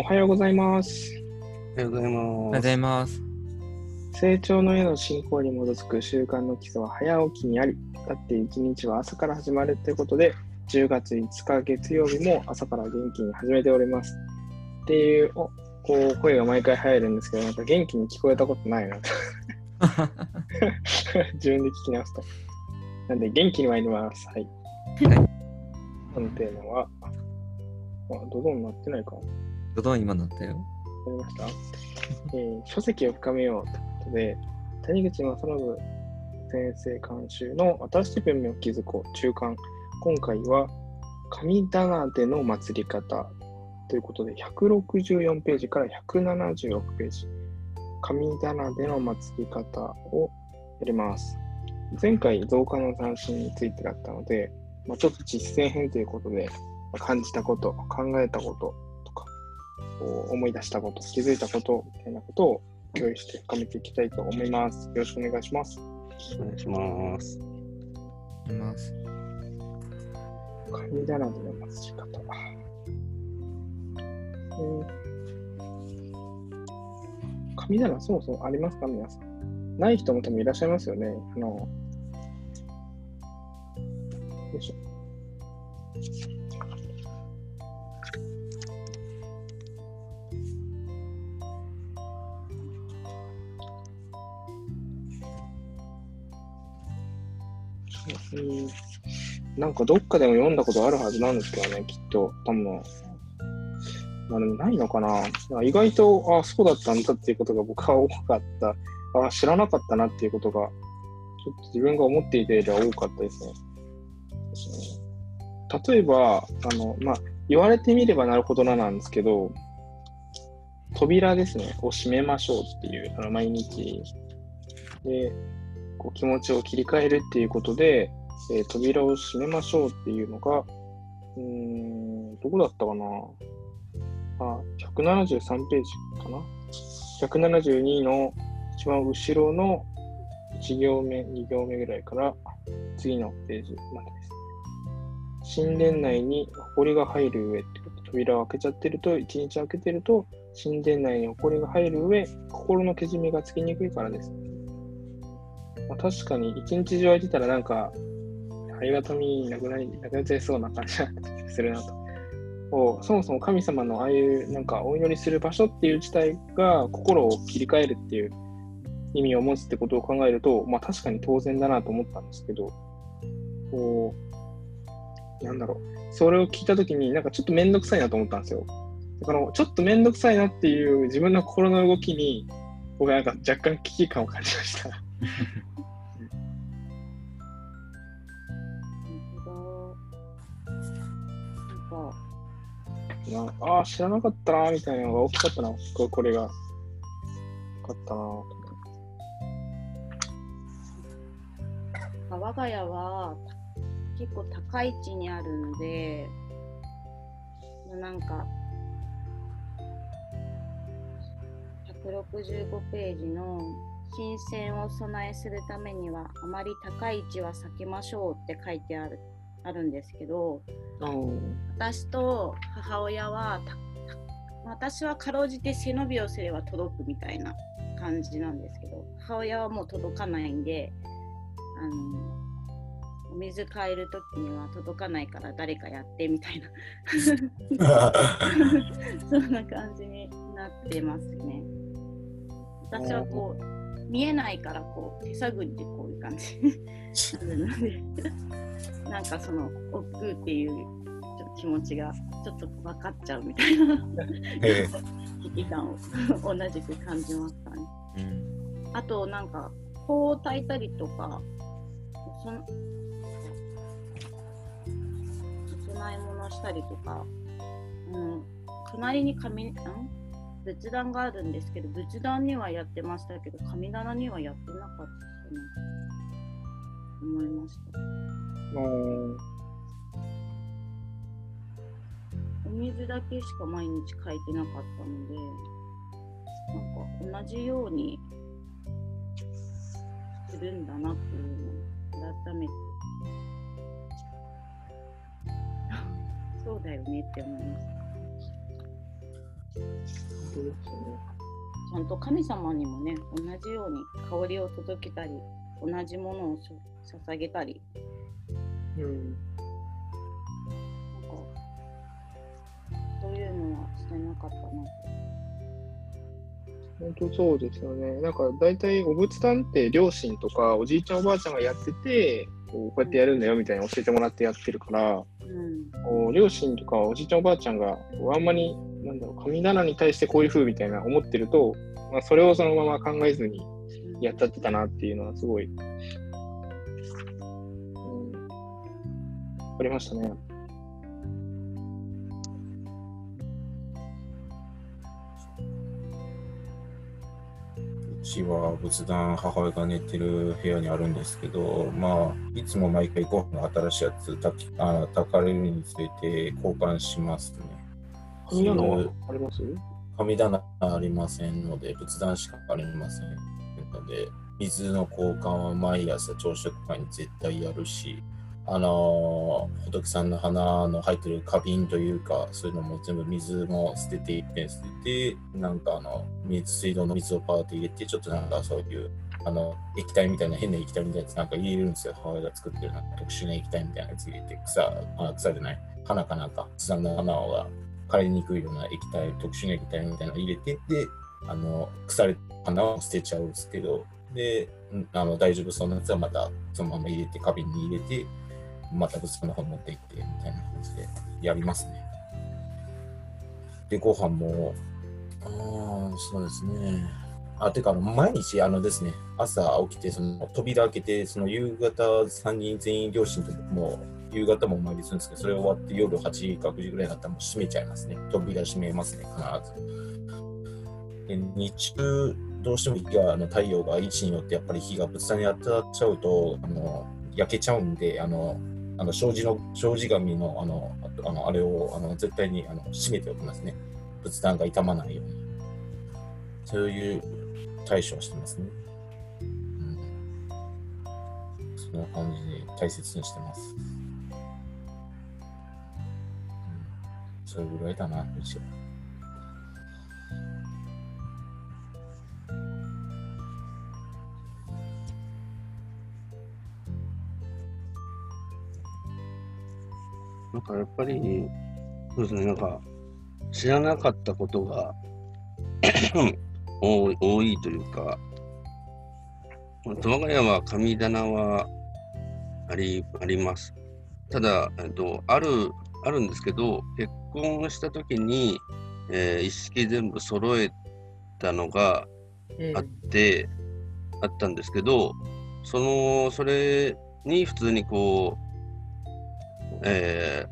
おはようございます。おはようございおはようごます。ざいます。成長のへの進行に基づく習慣の基礎は早起きにあり、だって一日は朝から始まるということで、10月5日月曜日も朝から元気に始めております。っていう、おこう声が毎回入るんですけど、なんか元気に聞こえたことないな。自分で聞き直すと。なんで元気に参ります。はい。はいこのテーマは、あ、ドドンなってないか。どどん今なったよ。わかりました、えー書籍を深めようということで、谷口正信先生監修の新しい文明を築こう中間。今回は神棚での祭り方ということで、164ページから176ページ。神棚での祭り方をやります。前回増加の斬新についてだったので、まあ、ちょっと実践編ということで、感じたこと、考えたこと、こう思い出したこと、気づいたことみたいなことを共有して深めていきたいと思います。よろしくお願いします。お願いします。います。神棚での祭り方。うん神棚そもそもありますか皆さん。ない人も多分いらっしゃいますよね。あの、よいしょ。うんなんかどっかでも読んだことあるはずなんですけどね、きっと。多分。まあでもないのかな。意外と、あそうだったんだっていうことが僕は多かった。あ知らなかったなっていうことが、ちょっと自分が思っていたよりは多かったですね。例えば、あの、まあ、言われてみればなるほどななんですけど、扉ですね、を閉めましょうっていう、あの毎日で、こう気持ちを切り替えるっていうことで、えー扉を閉めましょうっていうのが、うん、どこだったかな？あ、173ページかな ?172 の一番後ろの1行目、2行目ぐらいから次のページまでです。神殿内に埃が入る上ってこと扉を開けちゃってると、一日開けてると、神殿内に埃が入る上、心のけじめがつきにくいからです。まあ、確かに一日中空いてたらなんか、ありがたみなくなり、なくなっちゃいそうな感じがするなと。こうそもそも神様のああいうなんかお祈りする場所っていう自体が心を切り替えるっていう意味を持つってことを考えると、まあ確かに当然だなと思ったんですけど、こう、なんだろう。それを聞いたときになんかちょっとめんどくさいなと思ったんですよ。だからちょっとめんどくさいなっていう自分の心の動きに、僕はなんか若干危機感を感じました。な、ああ、知らなかったな、みたいなのが大きかったな、これが。よかったな我が家は結構高い位置にあるので、なんか、165ページの新鮮を備えするためにはあまり高い位置は避けましょうって書いてあるあるんですけど、私と母親はた私はかろうじて背伸びをすれば届くみたいな感じなんですけど母親はもう届かないんであのお水変える時には届かないから誰かやってみたいな。そんな感じになってますね私はこう見えないからこう手探りでこういう感じなのでなんかその億劫っていう気持ちがちょっと分かっちゃうみたいなえ危機感を同じく感じましたね。うん。あとなんか香を炊いたりとかそのお供え物したりとか、うん、隣に神ん？仏壇があるんですけど仏壇にはやってましたけど神棚にはやってなかったですね思いましたうんお水だけしか毎日書いてなかったのでなんか同じようにするんだなっていうのを改めて。そうだよねって思いました。ちゃんと神様にもね、同じように香りを届けたり、同じものを捧げたり。うん。なんか、そういうのはしてなかったな本当そうですよね。なんか大体お仏壇って両親とかおじいちゃんおばあちゃんがやってて、こうこうやってやるんだよみたいに教えてもらってやってるから、うん、両親とかおじいちゃんおばあちゃんがあんまりなんだろう神棚に対してこういう風みたいな思ってると、まあ、それをそのまま考えずにやっちゃってたなっていうのはすごい、うん、ありましたね。ちは仏壇母親が寝てる部屋にあるんですけど、まあ、いつも毎回ご飯の新しいやつたきあ炊かれるにつれて交換しますね。神棚はあります？神棚ありませんので、仏壇しかありませんので、水の交換は毎朝朝食会に絶対やるし、あのー、仏さんの花の入ってる花瓶というか、そういうのも全部水も捨てていっぺん捨てて、なんかあの、水水道の水をパーって入れて、ちょっとなんかそういう、あの、液体みたいな、変な液体みたいなやつなんか入れるんですよ。母親が作ってるなんか特殊な液体みたいなやつ入れて、草、あ草じゃない、花かなんか、草の花が枯れにくいような液体、特殊な液体みたいなの入れて、で、あの、腐れた花を捨てちゃうんですけど、で、あの大丈夫そうなやつはまたそのまま入れて、花瓶に入れて、また物の方持って行ってみたいな感じでやりますね。で、ご飯も、ああ、そうですね。あ、てか、毎日、あのですね、朝起きて、その扉開けて、その夕方3人全員両親とも夕方もお参りするんですけど、それ終わって夜8時か9時ぐらいになったらもう閉めちゃいますね。扉閉めますね、必ず。で日中、どうしても日があの太陽が位置によってやっぱり火が仏壇に当たっちゃうと、あの焼けちゃうんで、あのあの障子の障子紙のあのあのあれをあの絶対にあの閉めておきますね。仏壇が傷まないように。そういう対処をしてますね。うん、そんな感じで大切にしてます。それぐらいだな、うちは。なんかやっぱり、そうですね、なんか、知らなかったことが 多い多いというか、熊谷は神棚はありあります。ただ、えっと、ある、あるんですけど、結婚した時に、えー、一式全部揃えたのがあって、うん、あったんですけど、その、それに普通にこう、え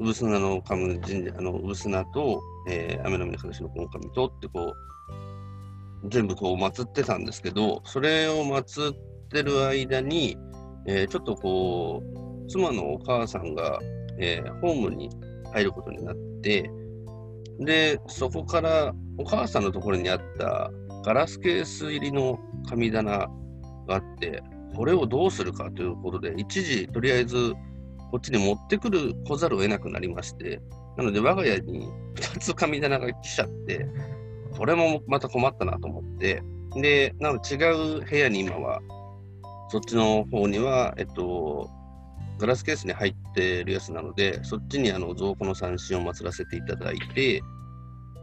ー、産砂の神社、あの、産砂と、えー、雨の神の神とってこう、全部こう祀ってたんですけど、それを祀ってる間に、えー、ちょっとこう、妻のお母さんが、えー、ホームに入ることになって、で、そこからお母さんのところにあったガラスケース入りの神棚があって、これをどうするかということで、一時とりあえずこっちに持ってくる来ざるを得なくなりまして、なので我が家に2つ神棚が来ちゃって、これもまた困ったなと思って、で、なので違う部屋に今は、そっちの方には、えっと、ガラスケースに入ってるやつなので、そっちにあの蔵庫の三振を祀らせていただいて、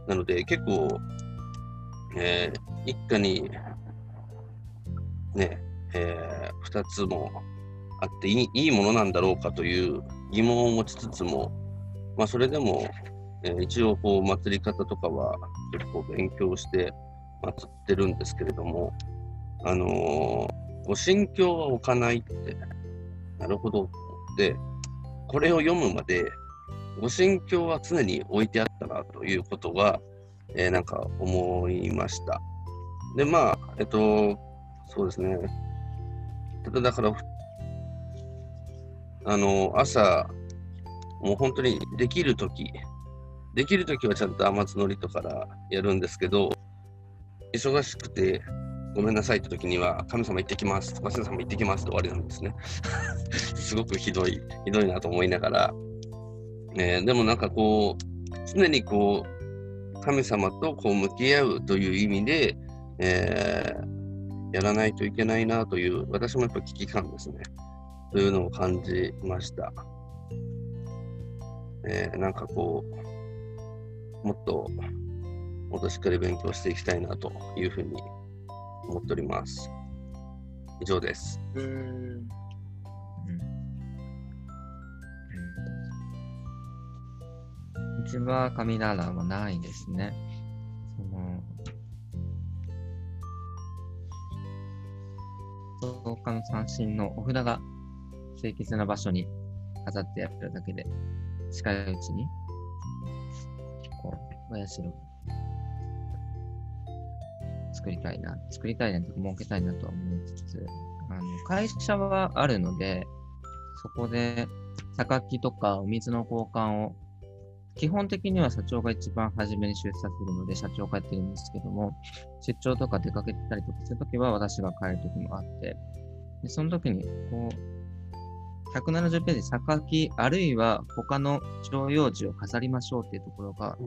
なので結構、えー、一家にね、えー、2つもあっていいいいものなんだろうかという疑問を持ちつつも、まあ、それでも、えー、一応こう祭り方とかは結構勉強して祭ってるんですけれども、あのー、ご心境は置かないって、なるほど、これを読むまで、ご心境は常に置いてあったなということが、えー、なんか思いました。で、まあ、えっと、そうですね。ただだから、あの、朝、もう本当にできるとき、できるときはちゃんと雨津のりとからやるんですけど、忙しくてごめんなさいって時には、神様行ってきます、マス様行ってきますって終わりなんですね。すごくひどい、ひどいなと思いながら、えー、でもなんかこう、常にこう、神様とこう向き合うという意味で、えー、やらないといけないなという、私もやっぱ危機感ですね。というのを感じました。えー、なんかこう、もっと、もっとしっかり勉強していきたいなというふうに思っております。以上です。うん。うちは神奈はないですね。その、創価の三振のお札が清潔な場所に飾ってやるだけで、近いうちに、こう、お社作りたいな、作りたいなとか設けたいなとは思いつつ、あの会社はあるので、そこで榊とかお水の交換を、基本的には社長が一番初めに出社するので、社長がやってるんですけども、出張とか出かけてたりとかするときは私が帰るときもあって、でその時に、こう、170ページ、榊、あるいは他の徴用時を飾りましょうっていうところが、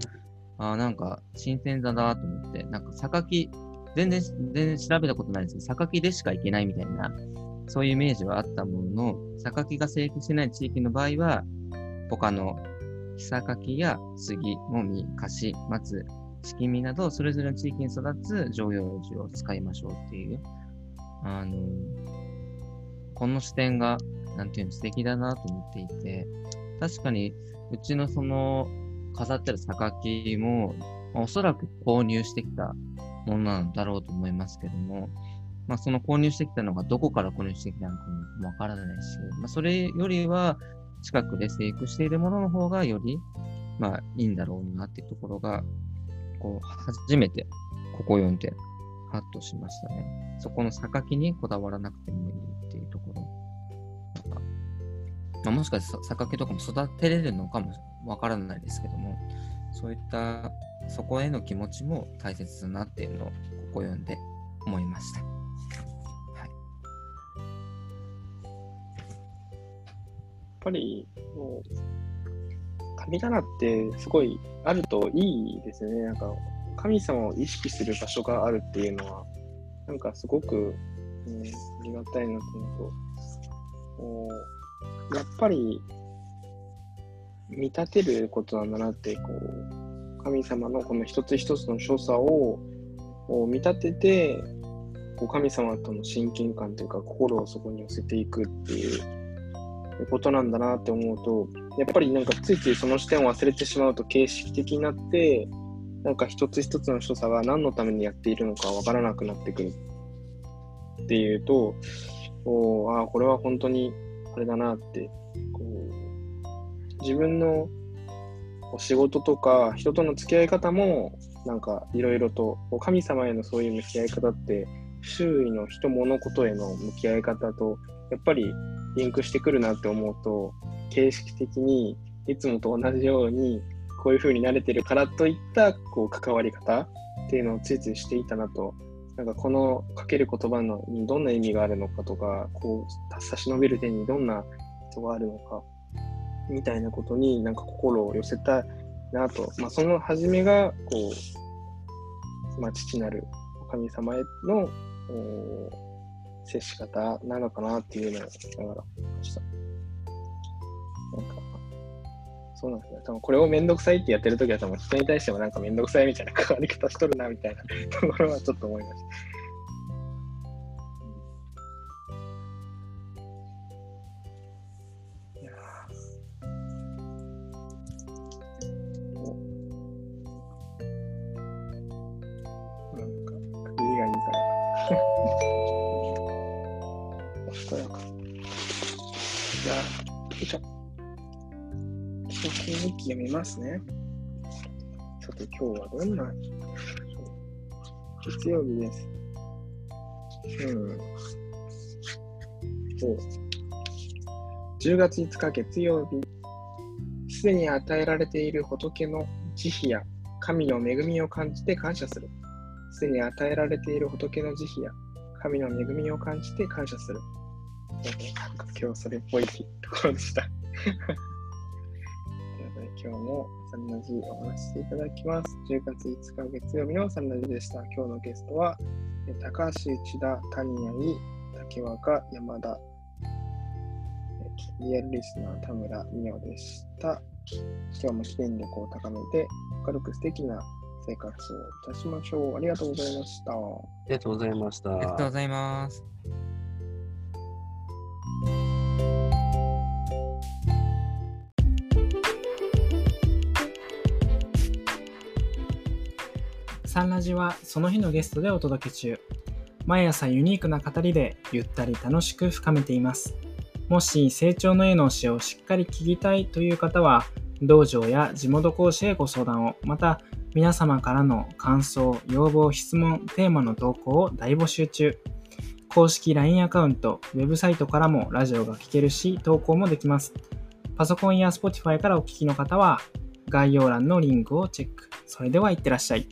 あなんか新鮮だなと思って、なんか榊全然、全然調べたことないですけど、榊でしか行けないみたいな、そういうイメージはあったものの、榊が成立してない地域の場合は、他の木榊や杉、もみ、カシ、松、しきみなど、それぞれの地域に育つ常用樹を使いましょうっていう、あの、この視点が、なんていうの、素敵だなと思っていて、確かに、うちのその、飾ってる榊も、おそらく購入してきたものなんだろうと思いますけども、まあ、その購入してきたのがどこから購入してきたのかもわからないし、まあ、それよりは近くで生育しているものの方がより、まあ、いいんだろうなっていうところが、こう、初めてここ読んで、ハッとしましたね。そこの榊にこだわらなくてもいいっていうところ。まあ、もしかして榊とかも育てれるのかもわからないですけども、そういったそこへの気持ちも大切だなっていうのをここ読んで思いました。はい、やっぱりもう神棚ってすごいあるといいですよね。なんか神様を意識する場所があるっていうのは、なんかすごく、うん、ありがたいなと思うと、やっぱり見立てることなんだなって、こう、神様のこの一つ一つの所作を見立てて、こう神様との親近感というか心をそこに寄せていくっていうことなんだなって思うと、やっぱりなんかついついその視点を忘れてしまうと形式的になって、なんか一つ一つの所作が何のためにやっているのかわからなくなってくるっていうと、おああ、これは本当にあれだなって、こう自分の仕事とか人との付き合い方もなんかいろいろと神様へのそういう向き合い方って周囲の人物事への向き合い方とやっぱりリンクしてくるなって思うと形式的にいつもと同じようにこういう風に慣れてるからといったこう関わり方っていうのをついついしていたなと。なんかこのかける言葉のにどんな意味があるのかとかこう差し伸べる手にどんな人があるのかみたいなことになんか心を寄せたいなと、まあ、その初めがこう、まあ、父なる神様への接し方なのかなっていうのをながらました。なんか、そうなんですね。多分これをめんどくさいってやってるときは多分人に対してもなんかめんどくさいみたいな関わり方しとるなみたいなところはちょっと思いました。読みますね。さて、今日はどんな月曜日です。うん。そう。10月5日月曜日、すでに与えられている仏の慈悲や神の恵みを感じて感謝する。すでに与えられている仏の慈悲や神の恵みを感じて感謝する。なんか今日それっぽいところでした。今日もサンラジお話ししていただきます。10月5日月曜日のサンラジでした。今日のゲストは、高橋内田、谷谷、竹若、山田、リアルリスナー田村美代でした。今日も記念力を高めて、明るく素敵な生活をいたしましょう。ありがとうございました。ありがとうございました。ありがとうございます。サンラジはその日のゲストでお届け中。毎朝ユニークな語りでゆったり楽しく深めています。もし成長の絵の教えをしっかり聞きたいという方は、道場や地元講師へご相談を、また皆様からの感想、要望、質問、テーマの投稿を大募集中。公式 LINE アカウント、ウェブサイトからもラジオが聴けるし、投稿もできます。パソコンや Spotify からお聞きの方は、概要欄のリンクをチェック。それではいってらっしゃい。